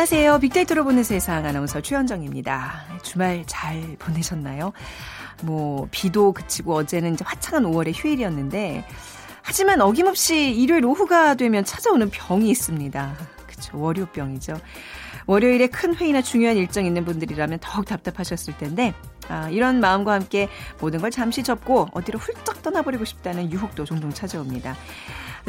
안녕하세요. 빅데이터로 보는 세상 아나운서 최현정입니다. 주말 잘 보내셨나요? 뭐 비도 그치고 어제는 이제 화창한 5월의 휴일이었는데 하지만 어김없이 일요일 오후가 되면 찾아오는 병이 있습니다. 그쵸 월요병이죠. 월요일에 큰 회의나 중요한 일정 있는 분들이라면 더욱 답답하셨을 텐데 아, 이런 마음과 함께 모든 걸 잠시 접고 어디로 훌쩍 떠나버리고 싶다는 유혹도 종종 찾아옵니다.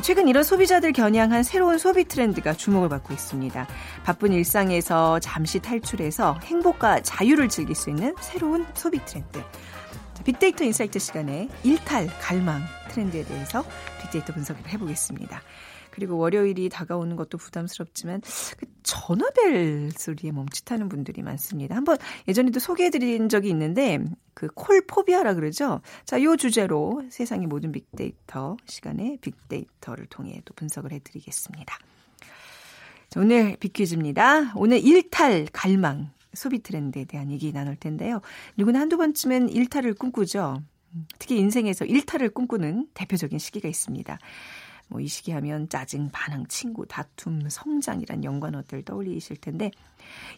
최근 이런 소비자들 겨냥한 새로운 소비 트렌드가 주목을 받고 있습니다. 바쁜 일상에서 잠시 탈출해서 행복과 자유를 즐길 수 있는 새로운 소비 트렌드. 빅데이터 insight 시간에 일탈, 갈망 트렌드에 대해서 빅데이터 분석을 해보겠습니다. 그리고 월요일이 다가오는 것도 부담스럽지만 그 전화벨 소리에 멈칫하는 분들이 많습니다. 한번 예전에도 소개해드린 적이 있는데 그 콜포비아라 그러죠. 자, 요 주제로 세상의 모든 빅데이터 시간에 빅데이터를 통해 또 분석을 해드리겠습니다. 자, 오늘 빅퀴즈입니다. 오늘 일탈 갈망 소비 트렌드에 대한 얘기 나눌 텐데요. 누구나 한두 번쯤은 일탈을 꿈꾸죠. 특히 인생에서 일탈을 꿈꾸는 대표적인 시기가 있습니다. 뭐 이 시기 하면 짜증, 반항, 친구, 다툼, 성장이란 연관어들 떠올리실 텐데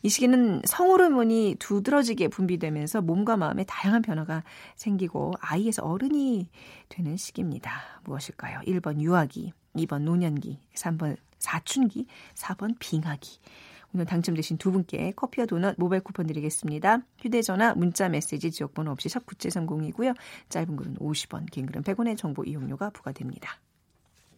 이 시기는 성호르몬이 두드러지게 분비되면서 몸과 마음에 다양한 변화가 생기고 아이에서 어른이 되는 시기입니다. 무엇일까요? 1번 유아기, 2번 노년기, 3번 사춘기, 4번 빙하기. 오늘 당첨되신 두 분께 커피와 도넛 모바일 쿠폰 드리겠습니다. 휴대전화, 문자, 메시지, 지역번호 없이 샵 9730이고요. 짧은 글은 50원, 긴 글은 100원의 정보 이용료가 부과됩니다.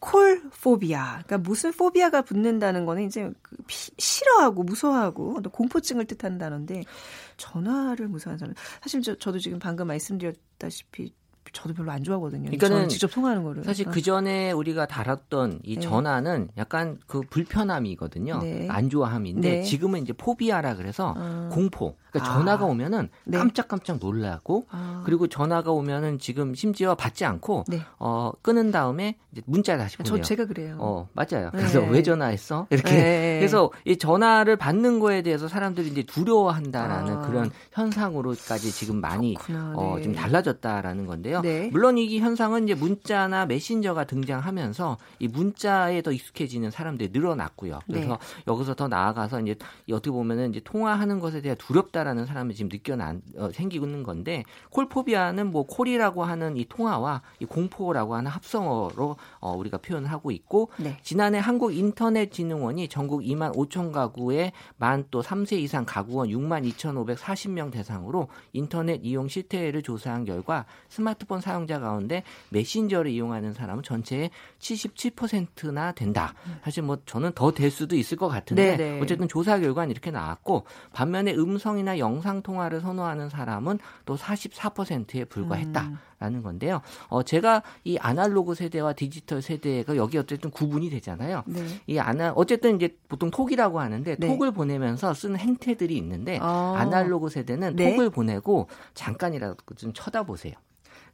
콜 포비아. 그러니까 무슨 포비아가 붙는다는 거는 이제 그 피, 싫어하고 무서워하고 공포증을 단어인데 전화를 무서워하는 사람. 사실 저, 저도 지금 방금 말씀드렸다시피 저도 별로 안 좋아하거든요. 그러니까는 직접 통화하는 거를. 사실 그 전에 우리가 다뤘던 이 네. 전화는 약간 그 불편함이거든요. 네. 안 좋아함인데 네. 지금은 이제 포비아라 그래서 아. 공포. 그러니까 아. 전화가 오면은 네. 깜짝깜짝 놀라고 아. 그리고 전화가 오면은 지금 심지어 받지 않고 네. 어 끊은 다음에 이제 문자 다시 보내요. 저 제가 그래요. 어 맞아요. 그래서 네. 왜 전화했어? 이렇게 그래서 이 전화를 받는 거에 대해서 사람들이 이제 두려워한다라는 아. 그런 현상으로까지 지금 많이 어좀 달라졌다라는 건데요. 네. 물론 이 현상은 이제 문자나 메신저가 등장하면서 이 문자에 더 익숙해지는 사람들이 늘어났고요. 그래서 네. 여기서 더 나아가서 이제 어떻게 보면은 이제 통화하는 것에 대해 두렵다라는 사람이 지금 느껴난 어, 생기고 있는 건데 콜포비아는 뭐 콜이라고 하는 이 통화와 이 공포라고 하는 합성어로 어, 우리가 표현하고 있고 네. 지난해 한국 인터넷 진흥원이 전국 2만 5천 가구에 만 또 3세 이상 가구원 6만 2,540명 대상으로 인터넷 이용 실태를 조사한 결과 스마트폰 스마트폰 사용자 가운데 메신저를 이용하는 사람은 전체의 77%나 된다. 사실 뭐 저는 더 될 수도 있을 것 같은데 네네. 네. 어쨌든 조사 결과는 이렇게 나왔고 반면에 음성이나 영상 통화를 선호하는 사람은 또 44%에 불과했다. 음. 라는 건데요. 어, 제가 이 아날로그 세대와 디지털 세대가 여기 어쨌든 구분이 되잖아요. 네. 이 아나, 어쨌든 이제 보통 톡이라고 하는데 네. 톡을 보내면서 쓰는 행태들이 있는데 아. 아날로그 세대는 네. 톡을 보내고 잠깐이라도 좀 쳐다보세요.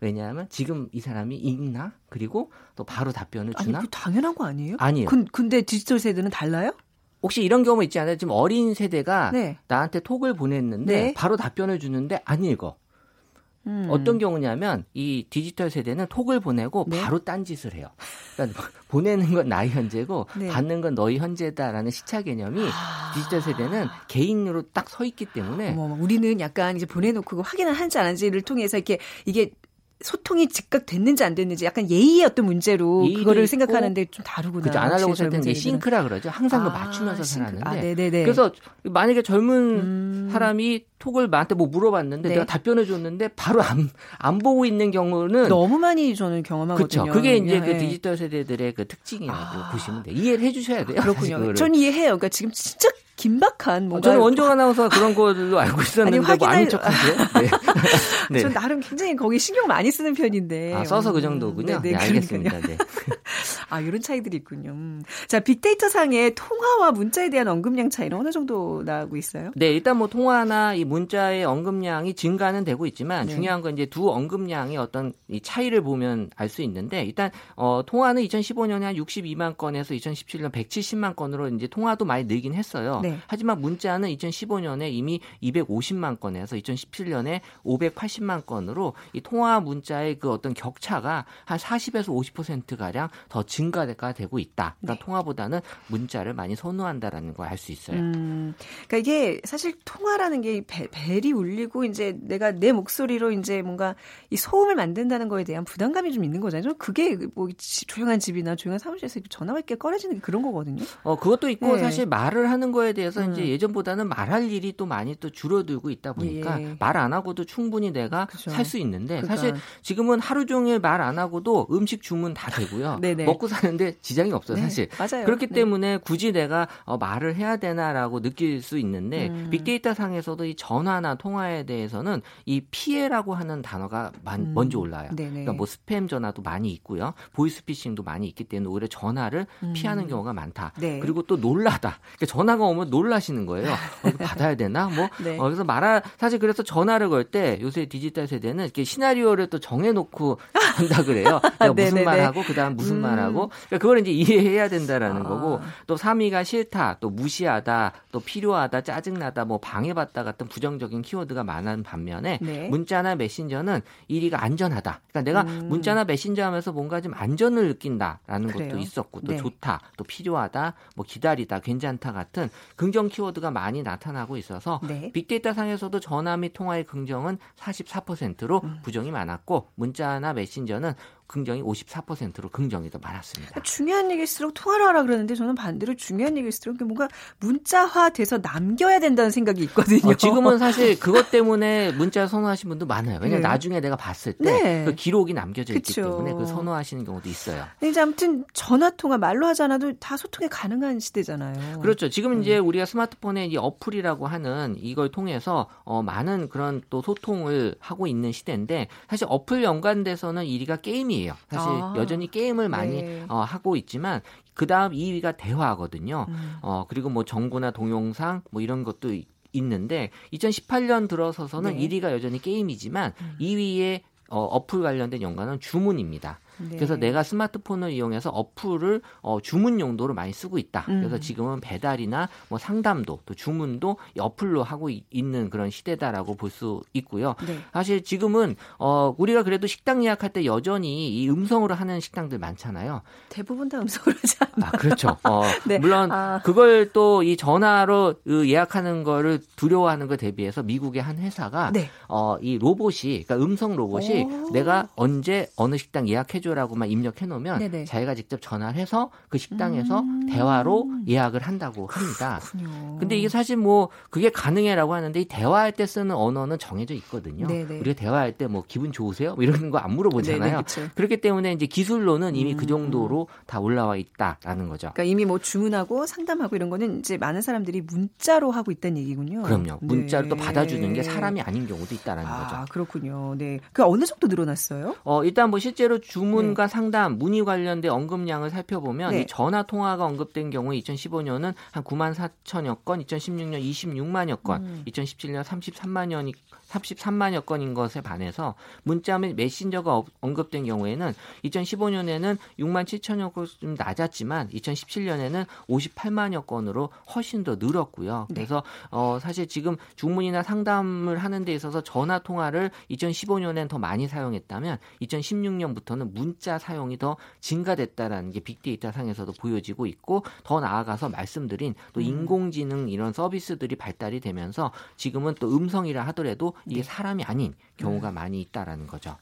왜냐하면 지금 이 사람이 읽나 그리고 또 바로 답변을 주나? 아니, 그 당연한 거 아니에요? 아니에요. 근, 근데 디지털 세대는 달라요? 혹시 이런 경우 있지 않아요? 지금 어린 세대가 네. 나한테 톡을 보냈는데 네. 바로 답변을 주는데 안 읽어. 음. 어떤 경우냐면 이 디지털 세대는 톡을 보내고 네? 바로 딴짓을 해요. 그러니까 보내는 건 나의 현재고 네. 받는 건 너희 현재다라는 시차 개념이 아. 디지털 세대는 개인으로 딱 서 있기 때문에 어머, 우리는 약간 이제 보내놓고 확인을 한지 안 한지를 통해서 이렇게 이게 소통이 즉각 됐는지 안 됐는지 약간 예의의 어떤 문제로 그거를 생각하는데 좀 다르구나. 그죠. 아날로그 세대는 싱크라 그러죠. 항상 그 아, 맞추면서 싱크. 살았는데. 아. 그래서 만약에 젊은 음. 사람이 톡을 나한테 뭐 물어봤는데 네. 내가 답변해 줬는데 바로 안, 안 보고 있는 경우는 너무 많이 저는 경험하거든요. 그렇죠. 그게 이제 네. 그 디지털 세대들의 그 특징이라고 아. 보시면 돼요. 이해를 해 주셔야 돼요. 그렇군요. 저는 이해해요. 그러니까 지금 진짜 긴박한 뭔가. 저는 원종 아나운서 그런 걸로 알고 있었는데 아니, 확인할... 뭐 척하세요? 네. 네. 전 나름 굉장히 거기 신경 많이 쓰는 편인데. 아, 써서 그 정도군요. 네, 네, 네 알겠습니다. 네. 아, 이런 차이들이 있군요. 음. 자, 빅데이터 상의 통화와 문자에 대한 언급량 차이는 어느 정도 나고 있어요? 네, 일단 뭐 통화나 이 문자의 언급량이 증가는 되고 있지만 네. 중요한 건 이제 두 언급량의 어떤 이 차이를 보면 알 수 있는데 일단 어, 통화는 2015년에 한 62만 건에서 2017년 170만 건으로 이제 통화도 많이 늘긴 했어요. 네. 하지만 문자는 2015년에 이미 250만 건에서 2017년에 580만 건으로 이 통화 문자의 그 어떤 격차가 한 40에서 50% 가량 더 증가가 되고 있다. 그러니까 네. 통화보다는 문자를 많이 선호한다라는 걸 알 수 있어요. 음, 그러니까 이게 사실 통화라는 게 벨, 벨이 울리고 이제 내가 내 목소리로 이제 뭔가 이 소음을 만든다는 거에 대한 부담감이 좀 있는 거잖아요. 그게 뭐 조용한 집이나 조용한 사무실에서 전화가 이렇게 꺼내지는 게 그런 거거든요. 어, 그것도 있고 네. 사실 말을 하는 거에 대해서 음. 이제 예전보다는 말할 일이 또 많이 또 줄어들고 있다 보니까 예. 말안 하고도 충분히 내가 그렇죠. 살수 있는데 그러니까. 사실 지금은 하루 종일 말 안 하고도 음식 주문 다 되고요. 먹고 사는데 지장이 없어요, 네, 사실. 맞아요. 그렇기 네. 때문에 굳이 내가 어, 말을 해야 되나라고 느낄 수 있는데 음. 빅데이터 상에서도 이 전화나 통화에 대해서는 이 피해라고 하는 단어가 만, 음. 먼저 올라요. 네네. 그러니까 뭐 스팸 전화도 많이 있고요. 보이스피싱도 많이 있기 때문에 오히려 전화를 음. 피하는 경우가 많다. 네. 그리고 또 놀라다. 그러니까 전화가 오면 놀라시는 거예요. 어, 받아야 되나? 뭐 네. 어, 그래서 말하 사실 그래서 전화를 걸 때 요새 디지털 세대는 이렇게 시나리오를 또 정해놓고 한다 그래요. 내가 무슨 말하고 그다음 무슨 음. 말하고 그러니까 그걸 이제 이해해야 된다라는 아. 거고 또 3위가 싫다, 또 무시하다, 또 필요하다, 짜증나다, 뭐 방해받다 같은 부정적인 키워드가 많은 반면에 네. 문자나 메신저는 1위가 안전하다. 그러니까 내가 음. 문자나 메신저 하면서 뭔가 좀 안전을 느낀다라는 그래요? 것도 있었고 또 네. 좋다, 또 필요하다, 뭐 기다리다, 괜찮다 같은 긍정 키워드가 많이 나타나고 있어서 네. 빅데이터 상에서도 전화 및 통화의 긍정은 44%로 음. 부정이 많았고 문자나 메신저는 긍정이 54%로 긍정이 더 많았습니다. 중요한 얘기일수록 통화를 하라 그러는데 저는 반대로 중요한 얘기일수록 뭔가 문자화 돼서 남겨야 된다는 생각이 있거든요. 어, 지금은 사실 그것 때문에 문자 선호하시는 분도 많아요. 왜냐하면 네. 나중에 내가 봤을 때그 네. 기록이 남겨져 있기 그쵸. 때문에 그 선호하시는 경우도 있어요. 이제 아무튼 전화 통화 말로 하지 않아도 다 소통이 가능한 시대잖아요. 그렇죠. 지금 네. 이제 우리가 스마트폰에 이 어플이라고 하는 이걸 통해서 어, 많은 그런 또 소통을 하고 있는 시대인데 사실 어플 연관돼서는 1위가 게임이 게임이에요. 사실 아, 여전히 게임을 많이 네. 어, 하고 있지만 그 다음 2위가 대화거든요. 음. 어, 그리고 뭐 정구나 동영상 뭐 이런 것도 있는데 2018년 들어서서는 네. 1위가 여전히 게임이지만 음. 2위에 어, 어플 관련된 연관은 주문입니다. 네. 그래서 내가 스마트폰을 이용해서 어플을 어, 주문 용도로 많이 쓰고 있다. 음. 그래서 지금은 배달이나 뭐 상담도 또 주문도 어플로 하고 있는 그런 시대다라고 볼 수 있고요. 네. 사실 지금은 어, 우리가 그래도 식당 예약할 때 여전히 이 음성으로 하는 식당들 많잖아요. 대부분 다 음성으로 하지 않나. 아, 그렇죠. 어, 네. 물론 아. 그걸 또 이 전화로 예약하는 거를 두려워하는 것 대비해서 미국의 한 회사가 네. 어, 이 로봇이 그러니까 음성 로봇이 오. 내가 언제 어느 식당 예약해 해줘라고만 입력해 놓으면 네네. 자기가 직접 전화를 해서 그 식당에서 음. 대화로 예약을 한다고 합니다. 그렇군요. 근데 이게 사실 뭐 그게 가능해라고 하는데 이 대화할 때 쓰는 언어는 정해져 있거든요. 네네. 우리가 대화할 때 뭐 기분 좋으세요? 뭐 이런 거 안 물어보잖아요. 네네, 그렇기 때문에 이제 기술로는 이미 그 음. 그 정도로 다 올라와 있다라는 거죠. 그러니까 이미 뭐 주문하고 상담하고 이런 거는 이제 많은 사람들이 문자로 하고 있다는 얘기군요. 그럼요. 네. 또 받아주는 게 사람이 아닌 경우도 있다라는 아, 거죠. 그렇군요. 네. 그 어느 정도 늘어났어요? 어, 일단 뭐 실제로 주문 주문과 네. 상담, 문의 관련된 언급량을 살펴보면 네. 이 전화 통화가 언급된 경우 2015년은 한 9만 4천여 건, 2016년 26만여 건, 음. 2017년 33만여 33만여 건인 것에 반해서 문자 및 메신저가 언급된 경우에는 2015년에는 6만 7천여 건 좀 낮았지만 2017년에는 58만여 건으로 훨씬 더 늘었고요. 네. 그래서 어 사실 지금 주문이나 상담을 하는 데 있어서 전화 통화를 2015년엔 더 많이 사용했다면 2016년부터는 문자 사용이 더 증가됐다라는 게 빅데이터 상에서도 보여지고 있고 더 나아가서 말씀드린 또 음. 인공지능 이런 서비스들이 발달이 되면서 지금은 또 음성이라 하더라도 이게 네. 사람이 아닌 경우가 음. 많이 있다라는 거죠.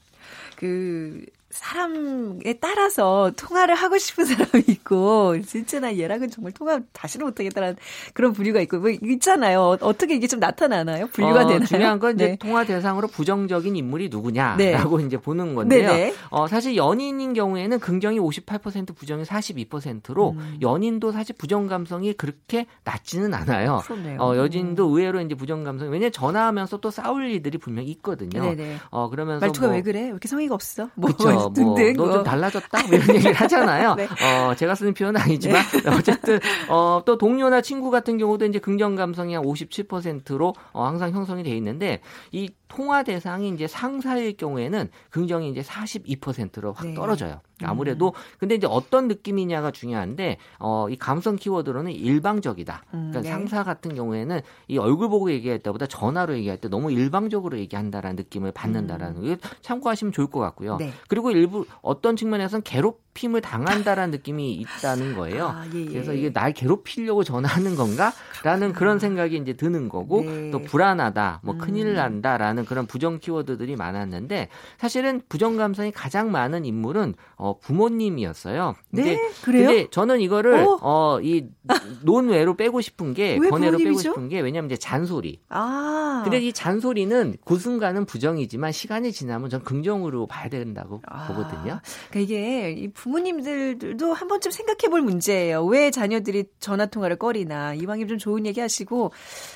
그 사람에 따라서 통화를 하고 싶은 사람이 있고 진짜 나 얘랑은 정말 통화 다시는 못하겠다라는 그런 부류가 있고 뭐 있잖아요. 어떻게 이게 좀 나타나나요? 분류가 어, 되나요? 중요한 건 이제 네. 통화 대상으로 부정적인 인물이 누구냐라고 네. 이제 보는 건데요. 네네. 어, 사실 연인인 경우에는 긍정이 58% 부정이 42%로 음. 연인도 사실 부정 감성이 그렇게 낮지는 않아요. 그렇네요. 어, 여진도 의외로 이제 부정 감성 왜냐 전화하면서 또 싸울 일들이 분명히 있거든요. 네네. 어 그러면서 말투가 뭐, 왜 그래? 왜 이렇게 성의가 없어? 뭐등 등. 뭐, 너좀 달라졌다? 뭐 이런 얘기를 하잖아요. 네. 어, 제가 쓰는 표현은 아니지만 네. 어쨌든 어, 또 동료나 친구 같은 경우도 이제 긍정 감성이 한 57%로 어, 항상 형성이 돼 있는데 이 통화 대상이 이제 상사일 경우에는 긍정이 이제 42%로 확 네. 떨어져요. 음. 아무래도 근데 이제 어떤 느낌이냐가 중요한데 어, 이 감성 키워드로는 일방적이다. 음, 그러니까 네. 상사 같은 경우에는 이 얼굴 보고 얘기할 때보다 전화로 얘기할 때 너무 일방적으로 얘기한다라는 느낌을 받는다라는 음. 거 참고하시면 좋을 것 같고요. 네. 그리고 일부 어떤 측면에서는 괴롭 힘을 당한다라는 느낌이 있다는 거예요. 아, 예, 예. 그래서 이게 날 괴롭히려고 전화하는 건가라는 그런 생각이 이제 드는 거고 네. 또 불안하다, 뭐 큰일 음. 난다라는 그런 부정 키워드들이 많았는데 사실은 부정 감성이 가장 많은 인물은 어, 부모님이었어요. 근데, 네, 그래요? 근데 저는 이거를 어, 어이 논외로 빼고 싶은 게 번외로 빼고 싶은 게 왜냐하면 이제 잔소리. 아. 근데 이 잔소리는 그 순간은 부정이지만 시간이 지나면 전 긍정으로 봐야 된다고 아. 보거든요. 그러니까 이게 이 부모님들도 한 번쯤 생각해 볼 문제예요. 왜 자녀들이 전화 통화를 꺼리나 이왕이면 좀 좋은 얘기 하시고.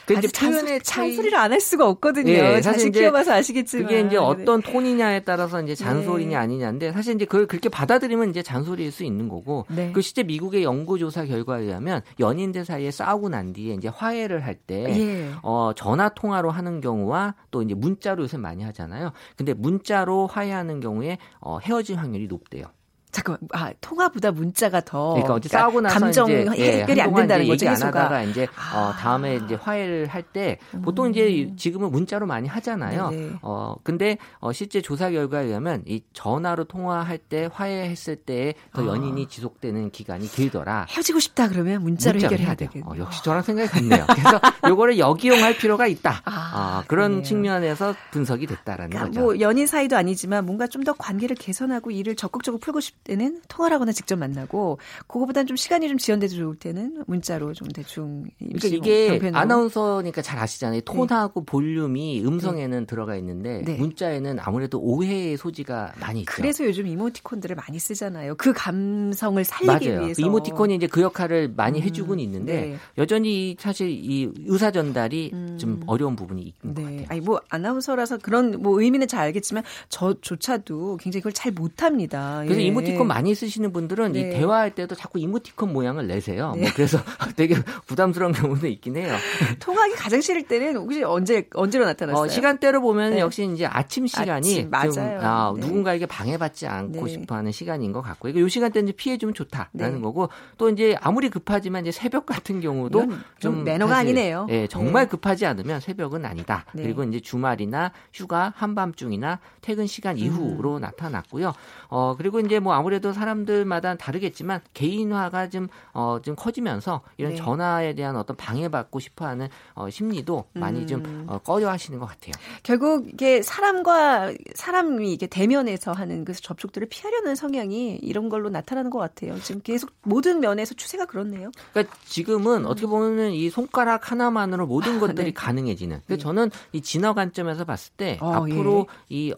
그 이제 표현의 잔소리를 안 할 수가 없거든요. 예, 자식 키워봐서 아시겠지만. 그게 이제 어떤 톤이냐에 따라서 이제 잔소리냐 네. 아니냐인데 사실 이제 그걸 그렇게 받아들이면 이제 잔소리일 수 있는 거고 네. 그 실제 미국의 연구조사 결과에 의하면 연인들 사이에 싸우고 난 뒤에 이제 화해를 할때 예. 어, 전화 통화로 하는 경우와 또 이제 문자로 요새 많이 하잖아요. 근데 문자로 화해하는 경우에 어, 헤어질 확률이 높대요. 잠깐만, 아, 통화보다 문자가 더. 그러니까 어제 그러니까 싸우고 나서 감정 이제 해결이 예, 안 된다는 거죠. 얘기 안 하다가 이제 어, 다음에 이제 화해를 할 때 보통 음. 이제 지금은 문자로 많이 하잖아요. 네네. 어, 근데 어, 실제 조사 결과에 의하면 이 전화로 통화할 때 화해했을 때 더 연인이 아. 지속되는 기간이 길더라. 헤어지고 싶다 그러면 문자로, 문자로 해결해야 돼요. 어, 역시 저랑 생각이 같네요. 그래서 요거를 역이용할 필요가 있다. 아, 어, 그런 그래요. 측면에서 분석이 됐다라는 그러니까 거죠. 뭐 연인 사이도 아니지만 뭔가 좀 더 관계를 개선하고 일을 적극적으로 풀고 싶 때는 통화를 하거나 직접 만나고 그거보다는 좀 시간이 좀 지연돼도 좋을 때는 문자로 좀 대충 그러니까 이게 변편으로. 아나운서니까 잘 아시잖아요. 톤하고 네. 볼륨이 음성에는 네. 들어가 있는데 네. 문자에는 아무래도 오해의 소지가 많이 있죠. 그래서 요즘 이모티콘들을 많이 쓰잖아요. 그 감성을 살리기 맞아요. 위해서. 그 이모티콘이 이제 그 역할을 많이 음, 해주곤 있는데 네. 여전히 사실 이 의사 전달이 음. 좀 어려운 부분이 있는 네. 것 같아요. 아니 뭐 아나운서라서 그런 뭐 의미는 잘 알겠지만 저조차도 굉장히 그걸 잘 못합니다. 그래서 예. 이모티 콘 많이 쓰시는 분들은 네. 이 대화할 때도 자꾸 이모티콘 모양을 내세요. 네. 뭐 그래서 되게 부담스러운 경우도 있긴 해요. 통화하기 가장 싫을 때는 혹시 언제 언제로 나타났어요? 어, 시간대로 보면 네. 역시 이제 아침 시간이 아침, 맞아요. 아, 네. 누군가에게 방해받지 않고 네. 싶어하는 시간인 것 같고요. 이 시간대는 시피해 주면 좋다라는 네. 거고 또 이제 아무리 급하지만 이제 새벽 같은 경우도 좀 매너가 사실, 아니네요. 예, 정말 급하지 않으면 새벽은 아니다. 그리고 이제 주말이나 휴가 한밤중이나 퇴근 시간 이후로 음. 나타났고요. 어 그리고 이제 뭐 아무래도 사람들마다 다르겠지만 개인화가 좀, 어, 좀 커지면서 이런 네. 전화에 대한 어떤 방해받고 싶어 하는 어, 심리도 많이 음. 좀 어, 꺼려 하시는 것 같아요. 결국 이게 사람과 사람이 이게 대면에서 하는 그 접촉들을 피하려는 성향이 이런 걸로 나타나는 것 같아요. 지금 계속 모든 면에서 추세가 그렇네요. 그러니까 지금은 음. 어떻게 보면은 이 손가락 하나만으로 모든 아, 것들이 네. 가능해지는. 그 네. 저는 이 진화 관점에서 봤을 때 어, 앞으로 예. 이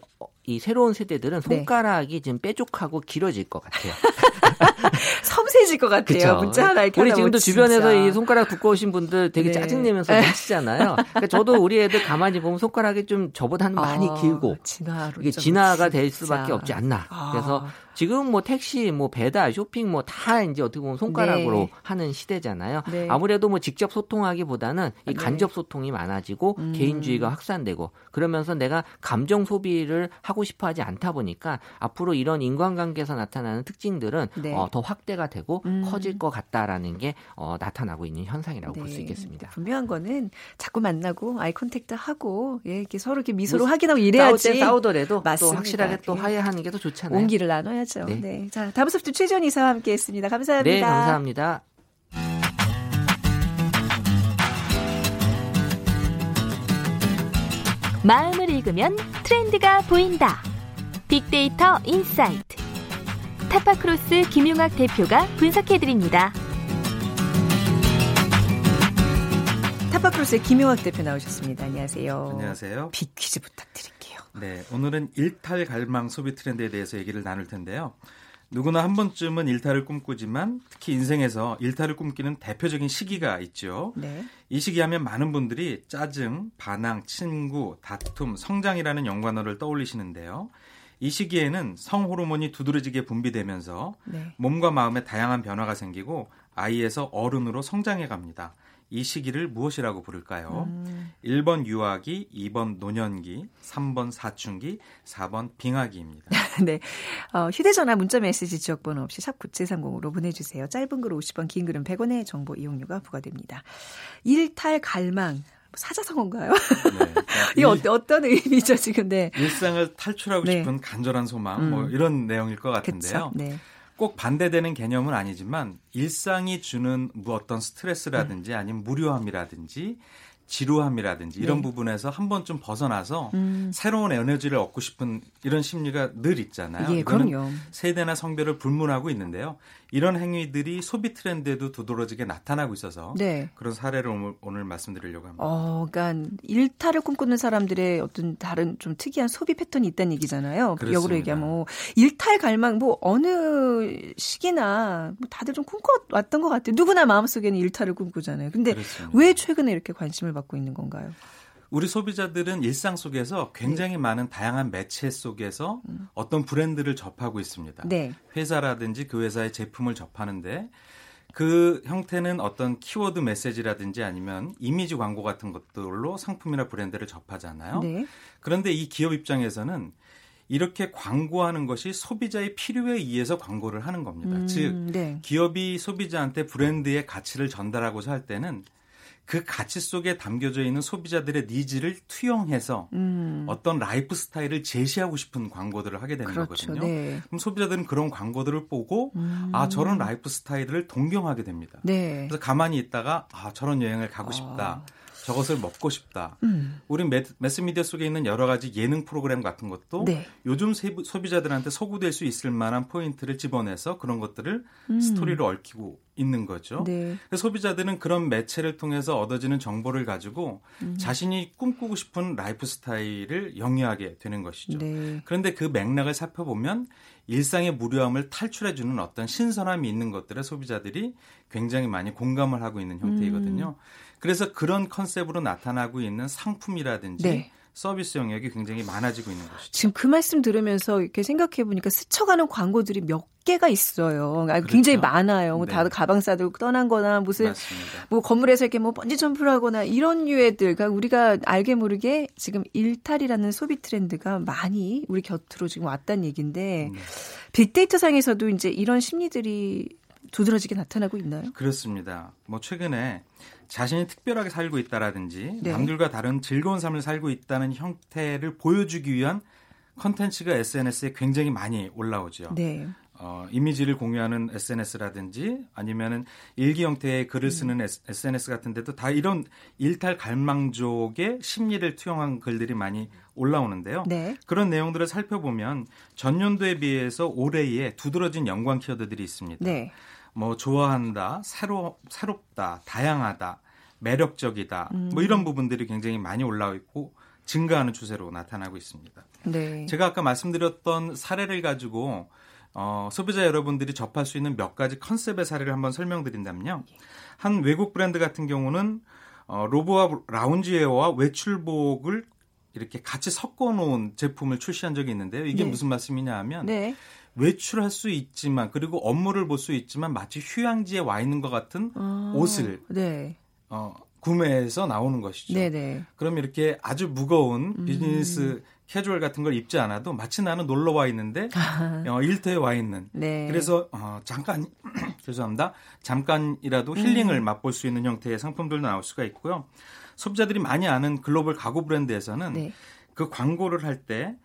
이 새로운 세대들은 네. 손가락이 네. 지금 뾰족하고 길어질 것 같아요. 섬세해질 것 같아요. 그쵸? 문자 하나 이렇게 우리 지금도 주변에서 이 손가락 두꺼우신 분들 되게 네. 짜증내면서 하시잖아요. 그러니까 저도 우리 애들 가만히 보면 손가락이 좀 저보다는 많이 아, 길고 이게 진화가 될 수밖에 없지 않나. 아. 그래서 지금 뭐 택시, 뭐 배달, 쇼핑 뭐 다 이제 어떻게 보면 손가락으로 네. 하는 시대잖아요. 네. 아무래도 뭐 직접 소통하기보다는 이 네. 간접 소통이 많아지고 음. 개인주의가 확산되고 그러면서 내가 감정 소비를 하고 싶어 하지 않다 보니까 앞으로 이런 인간관계에서 나타나는 특징들은 네. 어, 더 확대가 되고 음. 커질 것 같다라는 게 어, 나타나고 있는 현상이라고 볼수 네. 있겠습니다. 분명한 거는 자꾸 만나고 eye contact 하고 예, 이렇게 서로 이렇게 미소로 뭐, 확인하고 이래야지 싸우더라도 또 확실하게 또 예. 화해하는 게 더 좋잖아요. 온기를 나눠야 해야죠. 네. 네. 자, 다음 소프트 최지원 이사와 함께 했습니다. 감사합니다. 네, 감사합니다. 마음을 읽으면 트렌드가 보인다. 빅데이터 insight. 타파크로스 김용학 대표가 분석해드립니다. 타파크로스의 김용학 대표 나오셨습니다. 안녕하세요. 안녕하세요. 빅 퀴즈 부탁드릴게요. 네, 오늘은 일탈 갈망 소비 트렌드에 대해서 얘기를 나눌 텐데요. 누구나 한 번쯤은 일탈을 꿈꾸지만 특히 인생에서 일탈을 꿈꾸는 대표적인 시기가 있죠. 네. 이 시기 하면 많은 분들이 짜증, 반항, 친구, 다툼, 성장이라는 연관어를 떠올리시는데요. 이 시기에는 성 호르몬이 두드러지게 분비되면서 네. 몸과 마음에 다양한 변화가 생기고 아이에서 어른으로 성장해 갑니다. 이 시기를 무엇이라고 부를까요? 음. 1번 유아기, 2번 노년기, 3번 사춘기, 4번 빙하기입니다. 네. 어, 휴대전화 문자메시지 지역번호 없이 샵 9730으로 보내주세요. 짧은 글 50원, 긴 글은 100원의 정보 이용료가 부과됩니다. 일탈 갈망. 사자성어인가요? 네. 이게 어떤, 어떤 의미죠, 지금? 네. 일상을 탈출하고 네. 싶은 간절한 소망, 뭐 음. 뭐 이런 내용일 것 같은데요. 네. 꼭 반대되는 개념은 아니지만 일상이 주는 뭐 어떤 스트레스라든지 아니면 무료함이라든지 지루함이라든지 이런 네. 부분에서 한 번쯤 벗어나서 음. 새로운 에너지를 얻고 싶은 이런 심리가 늘 있잖아요. 예, 그럼요. 세대나 성별을 불문하고 있는데요. 이런 행위들이 소비 트렌드에도 두드러지게 나타나고 있어서 네. 그런 사례를 오늘, 오늘, 말씀드리려고 합니다. 어, 그러니까 일탈을 꿈꾸는 사람들의 어떤 다른 좀 특이한 소비 패턴이 있다는 얘기잖아요. 그렇습니다. 역으로 얘기하면 뭐 일탈 갈망 뭐 어느 시기나 뭐 다들 좀 꿈꿔왔던 것 같아요. 누구나 마음속에는 일탈을 꿈꾸잖아요. 근데 그렇습니다. 왜 최근에 이렇게 관심을 받고 있는 건가요? 우리 소비자들은 일상 속에서 굉장히 네. 많은 다양한 매체 속에서 음. 어떤 브랜드를 접하고 있습니다. 네. 회사라든지 그 회사의 제품을 접하는데 그 형태는 어떤 키워드 메시지라든지 아니면 이미지 광고 같은 것들로 상품이나 브랜드를 접하잖아요. 네. 그런데 이 기업 입장에서는 이렇게 광고하는 것이 소비자의 필요에 의해서 광고를 하는 겁니다. 음, 즉 네. 기업이 소비자한테 브랜드의 가치를 전달하고자 할 때는 그 가치 속에 담겨져 있는 소비자들의 needs를 투영해서 음. 어떤 라이프 스타일을 제시하고 싶은 광고들을 하게 되는 그렇죠. 거거든요. 네. 그럼 소비자들은 그런 광고들을 보고 음. 아 저런 라이프 스타일을 동경하게 됩니다. 네. 그래서 가만히 있다가 아 저런 여행을 가고 싶다. 아. 저것을 먹고 싶다. 음. 우리 매스미디어 속에 있는 여러 가지 예능 프로그램 같은 것도 네. 요즘 소비자들한테 소구될 수 있을 만한 포인트를 집어내서 그런 것들을 음. 스토리로 얽히고 있는 거죠. 네. 소비자들은 그런 매체를 통해서 얻어지는 정보를 가지고 음. 자신이 꿈꾸고 싶은 라이프 스타일을 영위하게 되는 것이죠. 네. 그런데 그 맥락을 살펴보면 일상의 무료함을 탈출해주는 어떤 신선함이 있는 것들에 소비자들이 굉장히 많이 공감을 하고 있는 형태이거든요. 음. 그래서 그런 컨셉으로 나타나고 있는 상품이라든지 네. 서비스 영역이 굉장히 많아지고 있는 것이죠. 지금 그 말씀 들으면서 이렇게 생각해 보니까 스쳐가는 광고들이 몇 개가 있어요. 그렇죠. 굉장히 많아요. 뭐 네. 다들 가방 싸들고 떠난 거나 무슨 맞습니다. 뭐 건물에서 이렇게 뭐 번지 점프를 하거나 이런 유해들. 그러니까 우리가 알게 모르게 지금 일탈이라는 소비 트렌드가 많이 우리 곁으로 지금 왔다는 얘기인데 네. 빅데이터 상에서도 이제 이런 심리들이 두드러지게 나타나고 있나요? 그렇습니다. 뭐 최근에 자신이 특별하게 살고 있다라든지 네. 남들과 다른 즐거운 삶을 살고 있다는 형태를 보여주기 위한 컨텐츠가 SNS에 굉장히 많이 올라오죠. 네. 어, 이미지를 공유하는 SNS라든지 아니면은 일기 형태의 글을 음. 쓰는 음. SNS 같은 데도 다 이런 일탈 갈망족의 심리를 투영한 글들이 많이 올라오는데요. 네. 그런 내용들을 살펴보면 전년도에 비해서 올해에 두드러진 연관 키워드들이 있습니다. 네. 뭐 좋아한다, 새로 새롭다, 다양하다, 매력적이다. 음. 뭐 이런 부분들이 굉장히 많이 올라와 있고 증가하는 추세로 나타나고 있습니다. 네. 제가 아까 말씀드렸던 사례를 가지고 어, 소비자 여러분들이 접할 수 있는 몇 가지 컨셉의 사례를 한번 설명드린다면요. 한 외국 브랜드 같은 경우는 어, robe와 lounge wear와 외출복을 이렇게 같이 섞어 놓은 제품을 출시한 적이 있는데요. 이게 네. 무슨 말씀이냐 하면 네. 외출할 수 있지만 그리고 업무를 볼 수 있지만 마치 휴양지에 와 있는 것 같은 아, 옷을 네. 어, 구매해서 나오는 것이죠. 네네. 그럼 이렇게 아주 무거운 음. 비즈니스 음. 캐주얼 같은 걸 입지 않아도 마치 나는 놀러 와 있는데 어, 일터에 와 있는. 네. 그래서 어, 잠깐 죄송합니다. 잠깐이라도 힐링을 음. 맛볼 수 있는 형태의 상품들도 나올 수가 있고요. 소비자들이 많이 아는 글로벌 가구 브랜드에서는 네. 그 광고를 할 때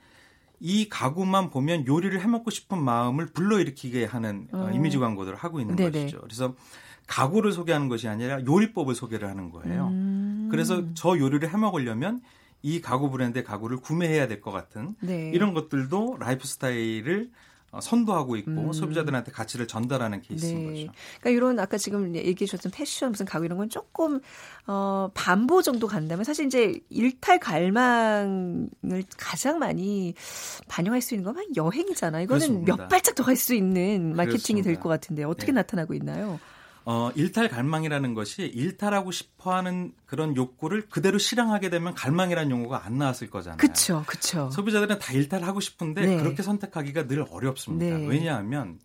이 가구만 보면 요리를 해먹고 싶은 마음을 불러일으키게 하는 어. 어. 이미지 광고들을 하고 있는 네네. 것이죠. 그래서 가구를 소개하는 것이 아니라 요리법을 소개를 하는 거예요. 음. 그래서 저 요리를 해먹으려면 이 가구 브랜드의 가구를 구매해야 될 것 같은 네. 이런 것들도 라이프 스타일을 어, 선도하고 있고 음. 소비자들한테 가치를 전달하는 케이스인 네. 거죠. 그러니까 이런 아까 지금 얘기해 주셨던 패션 무슨 가구 이런 건 조금 어 반보 정도 간다면 사실 이제 일탈 갈망을 가장 많이 반영할 수 있는 건 여행이잖아요. 이거는 그렇습니다. 몇 발짝 더 갈 수 있는 마케팅이 될 것 같은데 어떻게 네. 나타나고 있나요? 어, 일탈 갈망이라는 것이 일탈하고 싶어 하는 그런 욕구를 그대로 실행하게 되면 갈망이라는 용어가 안 나왔을 거잖아요. 그렇죠. 그렇죠. 소비자들은 다 일탈하고 싶은데 네. 그렇게 선택하기가 늘 어렵습니다. 네. 왜냐하면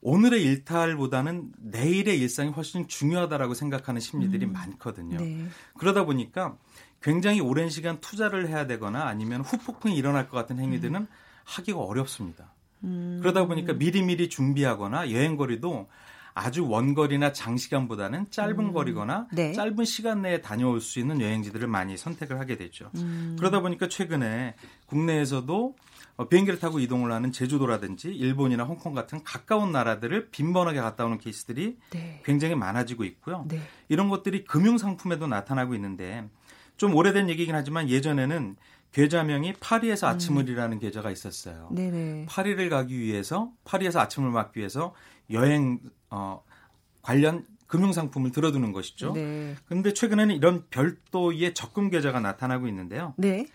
오늘의 일탈보다는 내일의 일상이 훨씬 중요하다라고 생각하는 심리들이 음. 많거든요. 네. 그러다 보니까 굉장히 오랜 시간 투자를 해야 되거나 아니면 후폭풍이 일어날 것 같은 행위들은 음. 하기가 어렵습니다. 음. 그러다 보니까 미리미리 준비하거나 여행거리도 아주 원거리나 장시간보다는 짧은 음. 거리거나 네. 짧은 시간 내에 다녀올 수 있는 여행지들을 많이 선택을 하게 되죠. 음. 그러다 보니까 최근에 국내에서도 어, 비행기를 타고 이동을 하는 제주도라든지 일본이나 홍콩 같은 가까운 나라들을 빈번하게 갔다 오는 케이스들이 네. 굉장히 많아지고 있고요. 네. 이런 것들이 금융 상품에도 나타나고 있는데 좀 오래된 얘기긴 하지만 예전에는 계좌명이 파리에서 음. 아침을이라는 계좌가 있었어요. 네네. 파리를 가기 위해서 파리에서 아침을 맞기 위해서 여행 어, 관련 금융 상품을 들어두는 것이죠. 네. 그런데 최근에는 이런 별도의 적금 계좌가 나타나고 있는데요. 네.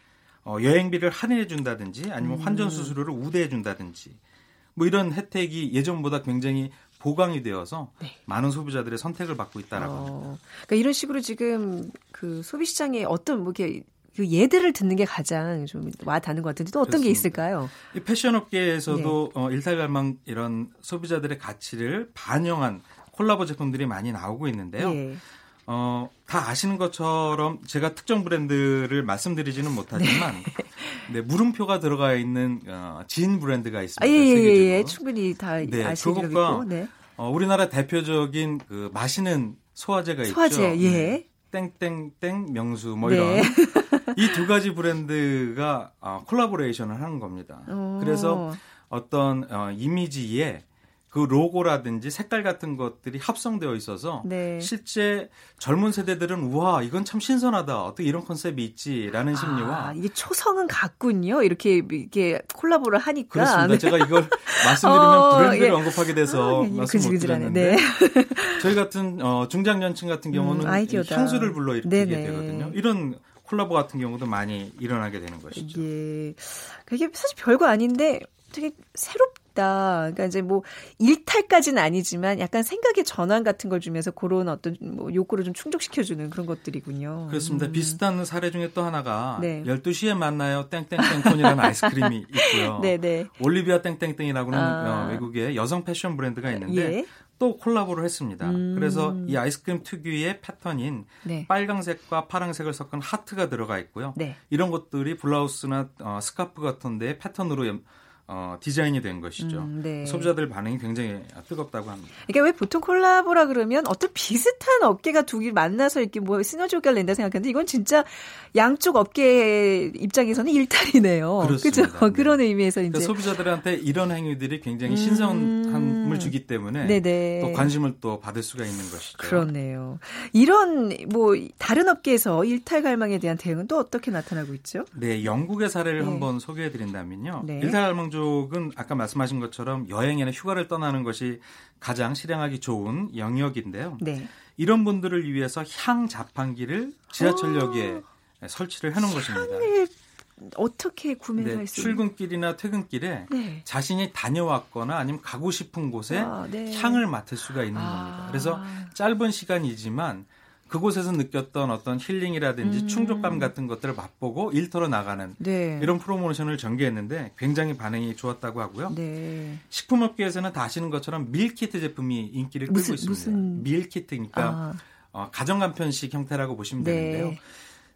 어, 여행비를 할인해 준다든지 아니면 음. 환전 수수료를 우대해 준다든지 뭐 이런 혜택이 예전보다 굉장히 보강이 되어서 네. 많은 소비자들의 선택을 받고 있다라고 어, 합니다. 그러니까 이런 식으로 지금 그 소비 시장에 어떤 뭐 이렇게 그 예들을 듣는 게 가장 좀 와닿는 것 같은데 또 어떤 그렇습니다. 게 있을까요? 이 패션업계에서도 네. 어, 일탈갈망 이런 소비자들의 가치를 반영한 콜라보 제품들이 많이 나오고 있는데요. 네. 어, 다 아시는 것처럼 제가 특정 브랜드를 말씀드리지는 못하지만 네. 네 물음표가 들어가 있는 어, 진 브랜드가 있습니다. 아, 예, 예, 예, 예. 충분히 다 네, 아시는 그것과 네. 어, 우리나라 대표적인 그 마시는 소화제가 소화제, 있죠. 예. 땡땡땡 명수 뭐 이런 네. 이 두 가지 브랜드가 어, 콜라보레이션을 하는 겁니다. 오. 그래서 어떤 어, 이미지에 그 로고라든지 색깔 같은 것들이 합성되어 있어서 네. 실제 젊은 세대들은 우와 이건 참 신선하다 어떻게 이런 컨셉이 있지라는 심리와 아, 이게 초성은 같군요 이렇게 이게 콜라보를 하니까 그렇습니다 제가 이걸 말씀드리면 어, 브랜드를 예. 언급하게 돼서 아, 말씀 못 드렸는데 네. 저희 같은 어, 중장년층 같은 경우는 음, 향수를 불러 일으키게 되거든요 이런 콜라보 같은 경우도 많이 일어나게 되는 것이죠. 예. 그게 사실 별거 아닌데 되게 새롭 다. 그러니까 이제 뭐 일탈까지는 아니지만 약간 생각의 전환 같은 걸 주면서 그런 어떤 뭐 욕구를 좀 충족시켜주는 그런 것들이군요. 그렇습니다. 음. 비슷한 사례 중에 또 하나가 네. 12시에 만나요 땡땡땡콘이라는 아이스크림이 있고요. 네네. 네. 올리비아 땡땡땡이라고는 아. 어, 외국의 여성 패션 브랜드가 있는데 예. 또 콜라보를 했습니다. 음. 그래서 이 아이스크림 특유의 패턴인 네. 빨강색과 파랑색을 섞은 하트가 들어가 있고요. 네. 이런 것들이 블라우스나 어, 스카프 같은 데 패턴으로 어, 디자인이 된 것이죠. 음, 네. 소비자들 반응이 굉장히 뜨겁다고 합니다. 이게 왜 보통 콜라보라 그러면 어떤 비슷한 업계가 두 개 만나서 이렇게 뭐 시너지 효과를 낸다 생각하는데 이건 진짜 양쪽 업계 입장에서는 일탈이네요. 그렇죠. 네. 그런 의미에서 이제 소비자들한테 이런 행위들이 굉장히 신선함을 음. 주기 때문에 네네. 또 관심을 또 받을 수가 있는 것이죠. 그렇네요. 이런 뭐 다른 업계에서 일탈 갈망에 대한 대응은 또 어떻게 나타나고 있죠? 네, 영국의 사례를 네. 한번 소개해 드린다면요. 네. 일탈 갈망 쪽은 아까 말씀하신 것처럼 여행이나 휴가를 떠나는 것이 가장 실행하기 좋은 영역인데요. 네. 이런 분들을 위해서 향 자판기를 지하철역에 오. 설치를 해놓은 것입니다. 어떻게 구매할 네, 수 출근길이나 퇴근길에 네. 자신이 다녀왔거나 아니면 가고 싶은 곳에 아, 네. 향을 맡을 수가 있는 아. 겁니다. 그래서 짧은 시간이지만 그곳에서 느꼈던 어떤 힐링이라든지 음. 충족감 같은 것들을 맛보고 일터로 나가는 네. 이런 프로모션을 전개했는데 굉장히 반응이 좋았다고 하고요. 네. 식품업계에서는 다 아시는 것처럼 밀키트 제품이 인기를 끌고 무슨, 있습니다. 무슨... 밀키트니까 아. 어, 가정간편식 형태라고 보시면 네. 되는데요.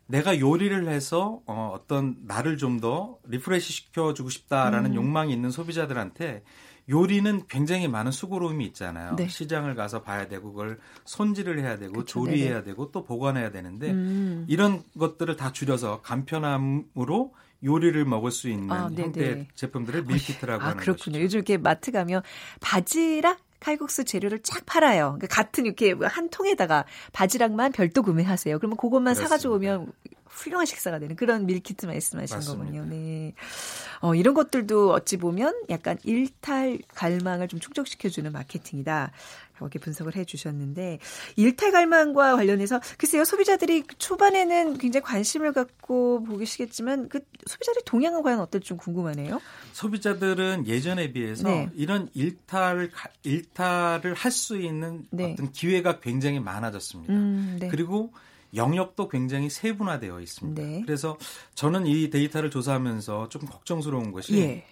내가 요리를 해서 어, 어떤 나를 좀 더 refresh 시켜주고 싶다라는 음. 욕망이 있는 소비자들한테 요리는 굉장히 많은 수고로움이 있잖아요. 네. 시장을 가서 봐야 되고 그걸 손질을 해야 되고 그쵸, 조리해야 네네. 되고 또 보관해야 되는데 음. 이런 것들을 다 줄여서 간편함으로 요리를 먹을 수 있는 아, 형태의 제품들을 밀키트라고 아, 하는 그렇군요. 것이죠. 요즘 이렇게 마트 가면 바지락 칼국수 재료를 쫙 팔아요. 그러니까 같은 이렇게 한 통에다가 바지락만 별도 구매하세요. 그러면 그것만 그렇습니다. 사가지고 오면 훌륭한 식사가 되는 그런 밀키트 말씀하신 맞습니다. 거군요. 네. 어, 이런 것들도 어찌 보면 약간 일탈 갈망을 좀 충족시켜주는 마케팅이다. 이렇게 분석을 해 주셨는데 일탈 갈망과 관련해서 글쎄요 소비자들이 초반에는 굉장히 관심을 갖고 보시겠지만 그 소비자들의 동향은 과연 어떨지 좀 궁금하네요. 소비자들은 예전에 비해서 네. 이런 일탈 일탈을 할 수 있는 네. 어떤 기회가 굉장히 많아졌습니다. 음, 네. 그리고 영역도 굉장히 세분화되어 있습니다. 네. 그래서 저는 이 데이터를 조사하면서 좀 걱정스러운 것이 예.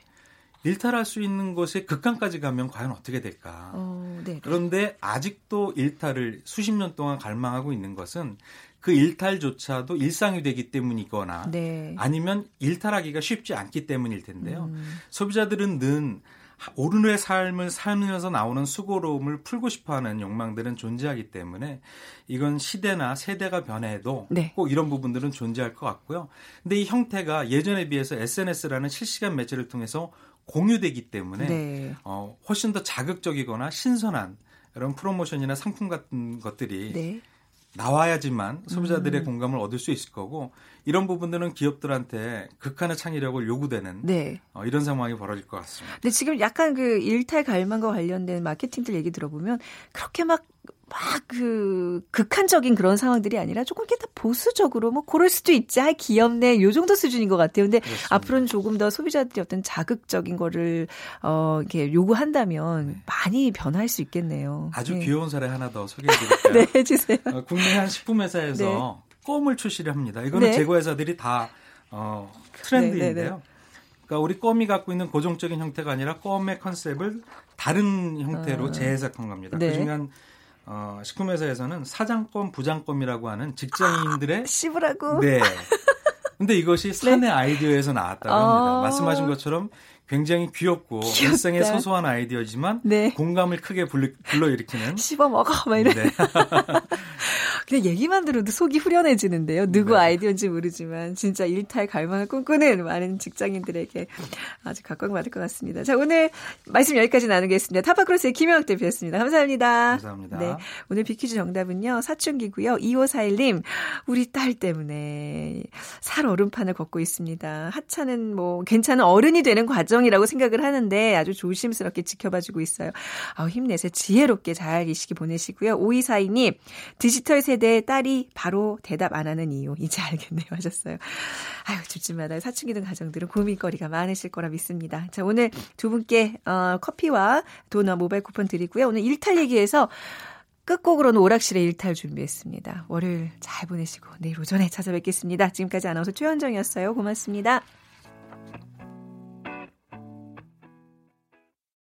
일탈할 수 있는 곳에 극한까지 가면 과연 어떻게 될까? 어, 네, 네. 그런데 아직도 일탈을 수십 년 동안 갈망하고 있는 것은 그 일탈조차도 일상이 되기 때문이거나 네. 아니면 일탈하기가 쉽지 않기 때문일 텐데요. 음. 소비자들은 늘 오른의 삶을 살면서 나오는 수고로움을 풀고 싶어하는 욕망들은 존재하기 때문에 이건 시대나 세대가 변해도 네. 꼭 이런 부분들은 존재할 것 같고요. 근데 이 형태가 예전에 비해서 SNS라는 실시간 매체를 통해서 공유되기 때문에 네. 어, 훨씬 더 자극적이거나 신선한 이런 프로모션이나 상품 같은 것들이 네. 나와야지만 소비자들의 음. 공감을 얻을 수 있을 거고 이런 부분들은 기업들한테 극한의 창의력을 요구되는 네. 어, 이런 상황이 벌어질 것 같습니다. 근데 지금 약간 그 일탈 갈망과 관련된 마케팅들 얘기 들어보면 그렇게 막 막그 극한적인 그런 상황들이 아니라 조금 이렇게 보수적으로 뭐 그럴 수도 있지. 아 귀엽네. 요 정도 수준인 것 같아요. 근데 그렇습니다. 앞으로는 조금 더 소비자들이 어떤 자극적인 거를 어 이렇게 요구한다면 네. 많이 변할 수 있겠네요. 아주 네. 귀여운 사례 하나 더 소개해 드릴까요? 네, 해 주세요. 어, 국내 한 식품 회사에서 네. 껌을 출시를 합니다. 이거는 네. 제고 회사들이 다 어, 트렌드인데요. 네, 네, 그러니까 우리 껌이 갖고 있는 고정적인 형태가 아니라 껌의 컨셉을 다른 형태로 아. 재해석한 겁니다. 네. 그중에 한 어, 식품회사에서는 사장권, 부장권이라고 하는 직장인들의 아, 씹으라고. 네. 근데 이것이 사내 네. 아이디어에서 나왔다고 합니다. 어... 말씀하신 것처럼 굉장히 귀엽고 귀엽다. 일상의 소소한 아이디어지만 네. 공감을 크게 불러일으키는 씹어 먹어 막 이런. 네. 그냥 얘기만 들어도 속이 후련해지는데요. 누구 네. 아이디어인지 모르지만 진짜 일탈 갈망을 꿈꾸는 많은 직장인들에게 아주 각광받을 것 같습니다. 자 오늘 말씀 여기까지 나누겠습니다. 타파크로스의 김영학 대표였습니다. 감사합니다. 감사합니다. 네 오늘 비키즈 정답은요 사춘기고요. 2541님 우리 딸 때문에 살 얼음판을 걷고 있습니다. 하찮은 뭐 괜찮은 어른이 되는 과정 이라고 생각을 하는데 아주 조심스럽게 지켜봐주고 있어요. 아 힘내서 지혜롭게 잘 이 시기 보내시고요. 5242님 디지털 세대 세대 딸이 바로 대답 안 하는 이유 이제 알겠네요 하셨어요. 아유 집집마다 사춘기 등 가정들은 고민거리가 많으실 거라 믿습니다. 자 오늘 두 분께 어, 커피와 도넛 모바일 쿠폰 드리고요. 오늘 일탈 얘기해서 끝곡으로는 오락실의 일탈 준비했습니다. 월요일 잘 보내시고 내일 오전에 찾아뵙겠습니다. 지금까지 아나운서 최현정이었어요. 고맙습니다.